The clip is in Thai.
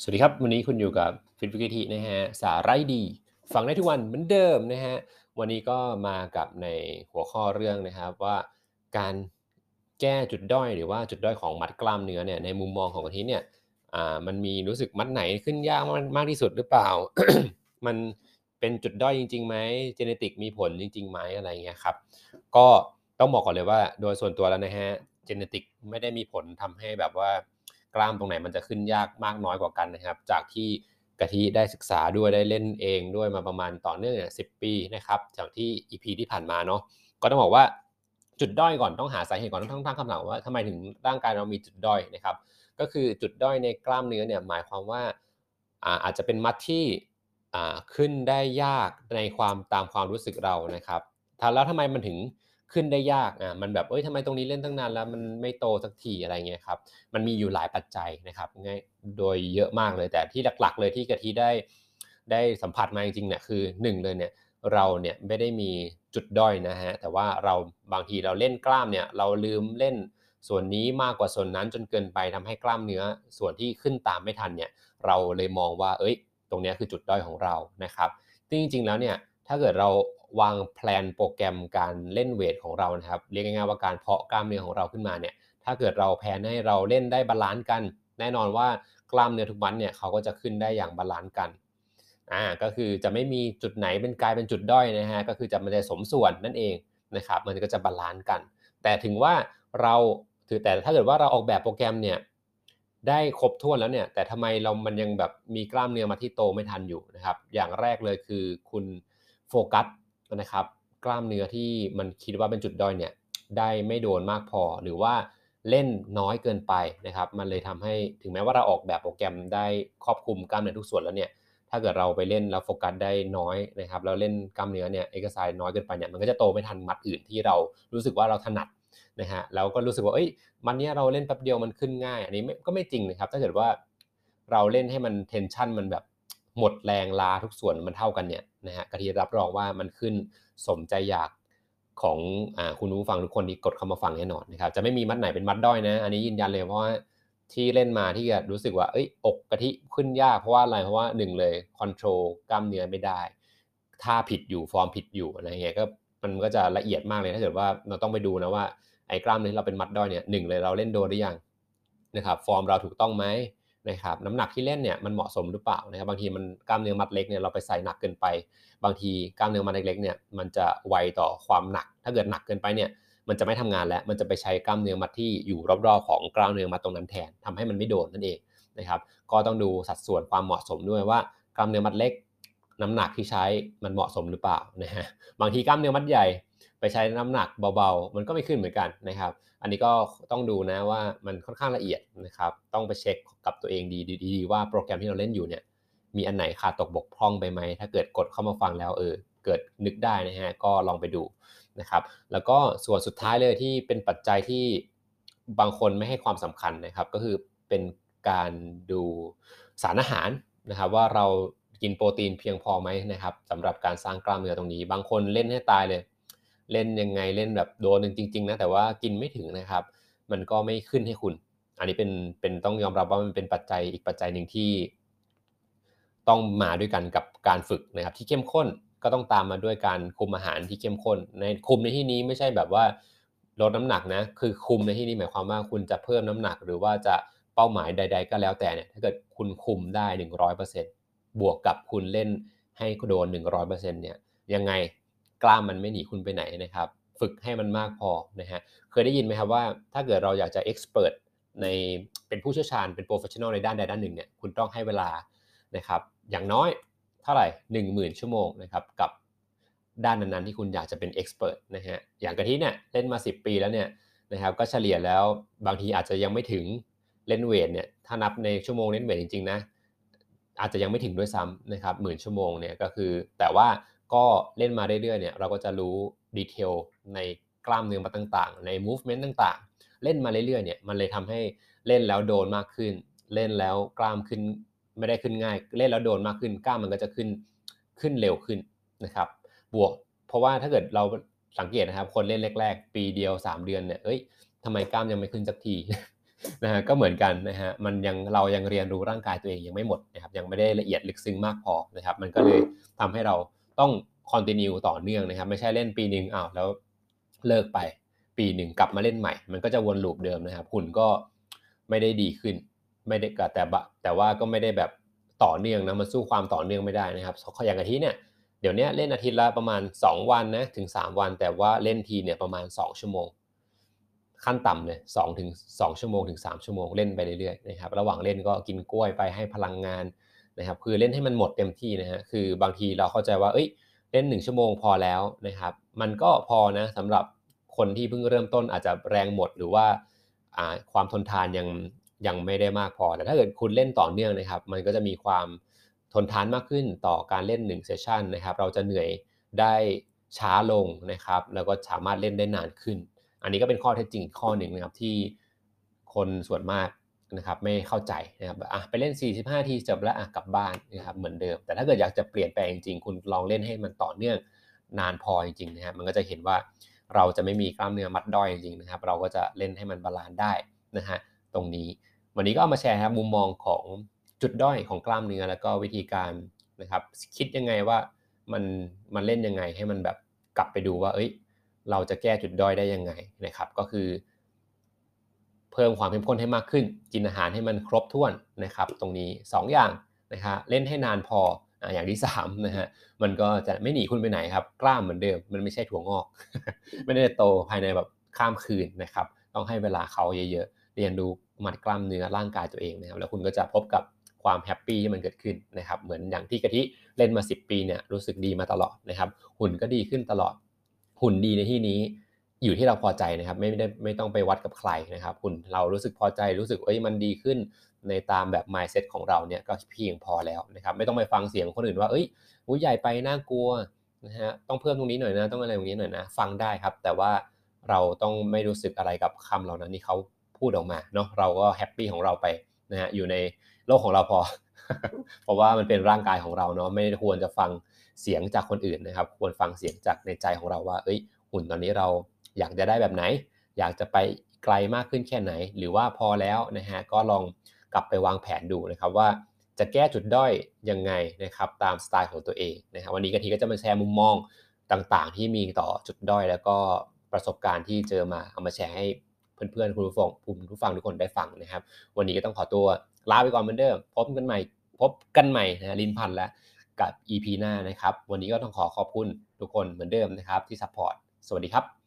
สวัสดีครับ วันนี้คุณอยู่กับฟิตวิกิทีนะฮะสาระดี ฟังได้ทุกวันเหมือนเดิมนะฮะวันนี้ก็มากับในหัวข้อเรื่องนะครับว่าการแก้จุดด้อยหรือว่าจุดด้อยของมัดกล้ามเนื้อเนี่ยในมุมมองของกะทิเนี่ยอ่ามันมีรู้สึกมัดไหนขึ้นยากมากที่สุดหรือเปล่า มันเป็นจุดด้อยจริงๆไหมเจเนติกมีผลจริงๆไหมอะไรเงี้ยครับก็ต้องบอกก่อนเลยว่าโดยส่วนตัวแล้วนะฮะเจเนติกไม่ได้มีผลทำให้แบบว่า กล้ามตรงไหนมันจะขึ้นยากมากน้อยกว่ากันนะครับ จากที่กะทิได้ศึกษาด้วยได้เล่นเองด้วยมาประมาณต่อเนื่องเนี่ยสิปีนะครับจากที่ EP ที่ผ่านมาเนาะก็ต้องบอกว่าจุดด้อยก่อนต้องหาสาเหตุก่อนต้องตั้งคำถามว่าทำไมถึงร่างกายเรามีจุดด้อยนะครับ ก็คือจุดด้อยในกล้ามเนื้อเนี่ยหมายความว่าอาจจะเป็นมัดที่ขึ้นได้ยากในความตามความรู้สึกเรานะครับแล้วทำไมมันถึง ขึ้นได้ยากอะมันแบบเอ้ยทำไมตรงนี้เล่นตั้งนานแล้วมันไม่โตสักทีอะไรเงี้ยครับมันมีอยู่หลายปัจจัยนะครับง่ายโดยเยอะมากเลยแต่ที่หลักๆ เลยที่กะทิได้ได้สัมผัสมาจริงๆเนี่ยคือ1เลยเนี่ยเราเนี่ยไม่ได้มีจุดด้อยนะฮะแต่ว่าเราบางทีเราเล่นกล้ามเนี่ยเราลืมเล่นส่วนนี้มากกว่าส่วนนั้นจนเกินไปทำให้กล้ามเนื้อส่วนที่ขึ้นตามไม่ทันเนี่ยเราเลยมองว่าเอ้ย ตรงนี้คือจุดด้อยของเรานะครับจริงๆแล้วเนี่ยถ้าเกิดเรา วางแผนโปรแกรมการเล่น weight ของเรานะครับเรียกง่ายๆว่าการเพาะกล้ามเนื้อของเราขึ้นมาเนี่ยถ้าเกิดเราแผนให้เราเล่นได้ balance กัน แน่นอนว่ากล้ามเนื้อทุกมัดเนี่ยเขาก็จะขึ้นได้อย่าง balance กันอ่าก็คือจะไม่มีจุดไหนเป็นกลายเป็นจุดด้อยนะฮะก็คือจะมันจะสมส่วนนั่นเองนะครับมันก็จะ balance กัน แต่ถึงว่าเราถือแต่ถ้าเกิดว่าเราออกแบบโปรแกรมเนี่ยได้ครบถ้วนแล้วเนี่ยแต่ทำไมเรามันยังแบบมีกล้ามเนื้อมาที่โตไม่ทันอยู่นะครับอย่างแรกเลยคือคุณโฟกัส นะครับ กล้ามเนื้อที่มันคิดว่าเป็นจุดด้อยเนี่ยได้ไม่โดนมากพอ หรือว่าเล่นน้อยเกินไปนะครับ มันเลยทำให้ถึงแม้ว่าเราออกแบบโปรแกรมได้ครอบคลุมกล้ามเนื้อทุกส่วนแล้วเนี่ยถ้าเกิดเราไปเล่นแล้วโฟกัสได้น้อยนะครับแล้วเล่นกล้ามเนื้อเนี่ยเอกสายน้อยเกินไปเนี่ยมันก็จะโตไม่ทันมัดอื่นที่เรารู้สึกว่าเราถนัดนะฮะแล้วก็รู้สึกว่าเอ้ยมันเนี้ยเราเล่นแป๊บเดียวมันขึ้นง่าย อันนี้ก็ไม่จริงนะครับ ถ้าเกิดว่าเราเล่นให้มัน tension มันแบบ หมดแรงลาทุกส่วนมันเท่ากันเนี่ยนะฮะกะทิรับรองว่ามันขึ้นสมใจอยากของอคุณผู้ฟังทุกคนที่กดเข้ามาฟังแน่นอนนะครับจะไม่มีมัดไหนเป็นมัดด้อยนะ อันนี้ยืนยันเลยเพราะว่าที่เล่นมาที่จะรู้สึกว่าเอ้ยอกกะทิขึ้นยากเพราะว่าอะไรเพราะว่าหนึ่งเลย control กล้ามเนื้อไม่ได้ท่าผิดอยู่ฟอร์มผิดอยู่อะไรเงี้ยก็มันก็จะละเอียดมากเลยถ้าเกิดว่าเราต้องไปดูนะว่าไอ้กล้ามเนื้อเราเป็นมัดด้อยเนี่ยหนึ่งเลยเราเล่นโดนหรือยังนะครับฟอร์มเราถูกต้องไหม นะครับน้ำหนักที่เล่นเนี่ยมันเหมาะสมหรือเปล่านะครับบางทีมันกล้ามเนื้อมัดเล็กเนี่ยเราไปใส่หนักเกินไป บางทีกล้ามเนื้อมัดเล็กๆเนี่ยมันจะไวต่อความหนัก ถ้าเกิดหนักเกินไปเนี่ยมันจะไม่ทำงานแล้วมันจะไปใช้กล้ามเนื้อมัดที่อยู่รอบๆของกล้ามเนื้อมัดตรงนั้นแทนทำให้มันไม่โดนนั่นเองนะครับก็ต้องดูสัดส่วนความเหมาะสมด้วยว่ากล้ามเนื้อมัดเล็ก น้ำหนักที่ใช้มันเหมาะสมหรือเปล่านะฮะบางทีกล้ามเนื้อมัดใหญ่ ไปใช้น้ำหนักเบาๆ มันก็ไม่ขึ้นเหมือนกันนะครับ อันนี้ก็ต้องดูนะว่ามันค่อนข้างละเอียดนะครับ ต้องไปเช็คกับตัวเองดีดีว่าโปรแกรมที่เราเล่นอยู่เนี่ย มีอันไหนขาดตกบกพร่องไปไหม ถ้าเกิดกดเข้ามาฟังแล้วเออ เกิดนึกได้นะฮะ ก็ลองไปดูนะครับ แล้วก็ส่วนสุดท้ายเลยที่เป็นปัจจัยที่บางคนไม่ให้ความสำคัญนะครับ ก็คือเป็นการดูสารอาหารนะครับ ว่าเรากินโปรตีนเพียงพอไหมนะครับสำหรับการสร้างกล้ามเนื้อตรงนี้ บางคนเล่นให้ตายเลย เล่นยังไงเล่นแบบโดนจริง ๆ นะ แต่ว่ากินไม่ถึงนะครับ มันก็ไม่ขึ้นให้คุณ อันนี้เป็นเป็นต้องยอมรับว่ามันเป็นปัจจัยอีกปัจจัยหนึ่งที่ ต้องมาด้วยกันกับการฝึกนะครับ ที่เข้มข้นก็ต้องตามมาด้วยการคุมอาหารที่เข้มข้น ในคุมในที่นี้ไม่ใช่แบบว่าลดน้ำหนักนะ คือคุมในที่นี้หมายความว่าคุณจะเพิ่มน้ำหนัก หรือว่าจะเป้าหมายใด ๆ ก็แล้วแต่เนี่ยถ้าเกิดคุณคุมได้ 100%บวกกับคุณเล่นให้โดน 100%เนี่ยยังไง กล้ามมันไม่หนีคุณไปไหนนะครับ ฝึกให้มันมากพอนะฮะเคยได้ยินไหมครับว่า ถ้าเกิดเราอยากจะ expert ในเป็นผู้เชี่ยวชาญเป็น professional ในด้านใดด้านหนึ่งเนี่ยคุณต้องให้เวลานะครับอย่างน้อยเท่าไหร่ 1 0,000 ชั่วโมงนะครับกับด้านนั้นๆที่คุณอยากจะเป็นเอ็กซ์เพรสนะฮะอย่างกะทิเนี่ยเล่นมา 10 ปีแล้วเนี่ยนะครับก็เฉลี่ยแล้วบางทีอาจจะยังไม่ถึงเล่นเวทเนี่ยถ้านับในชั่วโมงเล่นเวทจริงๆนะอาจจะยังไม่ถึงด้วยซ้ำนะครับหมื่นชั่วโมงเนี่ยก็คือแต่ว่า ก็เล่นมาเรื่อยๆเนี่ยเราก็จะรู้ดีเทลในกล้ามเนื้อมาต่างๆ ใน movement ต่างๆ เล่นมาเรื่อยๆเนี่ยมันเลยทำให้เล่นแล้วโดนมากขึ้น เล่นแล้วกล้ามขึ้นไม่ได้ขึ้นง่าย เล่นแล้วโดนมากขึ้นกล้ามมันก็จะขึ้นขึ้นเร็วขึ้นนะครับบวก เพราะว่าถ้าเกิดเราสังเกตนะครับ คนเล่นแรก ๆ ปีเดียว 3 เดือนเนี่ยเอ้ยทำไมกล้ามยังไม่ขึ้นสักทีนะฮะก็เหมือนกันนะฮะมันยังเรายังเรียนรู้ร่างกายตัวเองยังไม่หมดนะครับยังไม่ได้ละเอียดลึกซึ้งมากพอนะครับ มันก็เลยทำให้เรา ต้องคอนติเนียต่อเนื่องนะครับ ไม่ใช่เล่นปีหนึ่งอ้าวแล้วเลิกไปปีหนึ่งกลับมาเล่นใหม่ มันก็จะวนลูปเดิมนะครับหุ่นก็ไม่ได้ดีขึ้น ไม่ได้แต่แต่ว่าก็ไม่ได้แบบต่อเนื่องนะมันสู้ความต่อเนื่องไม่ได้นะครับอย่างอาทิตย์เนี่ยเดี๋ยวนี้เล่นอาทิตย์ละประมาณ 2 วันนะถึง 3 วัน แต่ว่าเล่นทีเนี่ยประมาณ 2 ชั่วโมง ขั้นต่ำเลย2ถึง2ชั่วโมงถึง 3 ชั่วโมงเล่นไปเรื่อยๆนะครับระหว่างเล่นก็กินกล้วยไปให้พลังงาน นะครับคือเล่นให้มันหมดเต็มที่นะฮะคือบางทีเราเข้าใจว่าเอ้ยเล่น 1 ชั่วโมงพอแล้วนะครับ มันก็พอนะสำหรับคนที่เพิ่งเริ่มต้นอาจจะแรงหมดหรือว่าความทนทานยังยังไม่ได้มากพอ แต่ถ้าเกิดคุณเล่นต่อเนื่องนะครับ มันก็จะมีความทนทานมากขึ้นต่อการเล่น1เซสชันนะครับ เราจะเหนื่อยได้ช้าลงนะครับ แล้วก็สามารถเล่นได้นานขึ้น อันนี้ก็เป็นข้อเท็จจริงข้อหนึ่งนะครับที่คนส่วนมาก นะครับไม่เข้าใจนะครับอะไปเล่น 45 ทีจบแล้วอะกลับบ้านนะครับเหมือนเดิม แต่ถ้าเกิดอยากจะเปลี่ยนแปลงจริงๆคุณลองเล่นให้มันต่อเนื่องนานพอจริงๆนะครับมันก็จะเห็นว่าเราจะไม่มีกล้ามเนื้อมัดด้อยจริงๆนะครับ เราก็จะเล่นให้มัน balance ได้นะฮะตรงนี้ วันนี้ก็เอามาแชร์ครับมุมมองของจุดด้อยของกล้ามเนื้อแล้วก็วิธีการนะครับ คิดยังไงว่ามันมันเล่นยังไงให้มันแบบกลับไปดูว่า เอ้ย เราจะแก้จุดด้อยได้ยังไงนะครับ ก็คือ เพิ่มความเข้มข้นให้มากขึ้น กินอาหารให้มันครบถ้วนนะครับ ตรงนี้ 2 อย่างนะฮะเล่นให้นานพออย่างที่3นะฮะมันก็จะไม่หนีคุณไปไหนครับ กล้ามเหมือนเดิม มันไม่ใช่ถั่วงอก ไม่ได้โตภายในแบบข้ามคืนนะครับ ต้องให้เวลาเขาเยอะๆ เรียนรู้มัดกล้ามเนื้อร่างกายตัวเองนะครับ แล้วคุณก็จะพบกับความแฮปปี้ที่มันเกิดขึ้นนะครับ เหมือนอย่างที่กะทิเล่นมา 10 ปีเนี่ยรู้สึกดีมาตลอดนะครับ หุ่นก็ดีขึ้นตลอด หุ่นดีในที่นี้ อยู่ที่เราพอใจนะครับ ไม่ได้ไม่ต้องไปวัดกับใครนะครับหุ่นเรารู้สึกพอใจรู้สึกเอ้ยมันดีขึ้นในตามแบบ mindset ของเราเนี่ยก็เพียงพอแล้วนะครับ ไม่ต้องไปฟังเสียงคนอื่นว่าเอ้ยอุ้ยใหญ่ไปน่ากลัวนะฮะต้องเพิ่มตรงนี้หน่อยนะ ต้องอะไรตรงนี้หน่อยนะ ฟังได้ครับ แต่ว่าเราต้องไม่รู้สึกอะไรกับคำเหล่านั้นที่เขาพูดออกมาเนาะเราก็แฮปปี้ของเราไปนะฮะอยู่ในโลกของเราพอ เพราะว่ามันเป็นร่างกายของเราเนาะไม่ควรจะฟังเสียงจากคนอื่นนะครับ ควรฟังเสียงจากในใจของเราว่า เอ้ยหุ่นตอนนี้เรา อยากจะได้แบบไหน อยากจะไปไกลมากขึ้นแค่ไหน หรือว่าพอแล้วนะฮะก็ลองกลับไปวางแผนดูนะครับว่าจะแก้จุดด้อยยังไงนะครับตามสไตล์ของตัวเองนะครับวันนี้กะทิก็จะมาแชร์มุมมองต่างๆ ที่มีต่อจุดด้อย แล้วก็ประสบการณ์ที่เจอมาเอามาแชร์ให้เพื่อนๆคุณผู้ฟังคุณผู้ฟังทุกคนได้ฟังนะครับ วันนี้ก็ต้องขอตัวลาไปก่อนเหมือนเดิมพบกันใหม่ พบกันใหม่นะลินพันแล้วกับ EP หน้านะครับ วันนี้ก็ต้องขอขอบคุณทุกคนเหมือนเดิมนะครับที่ support สวัสดีครับ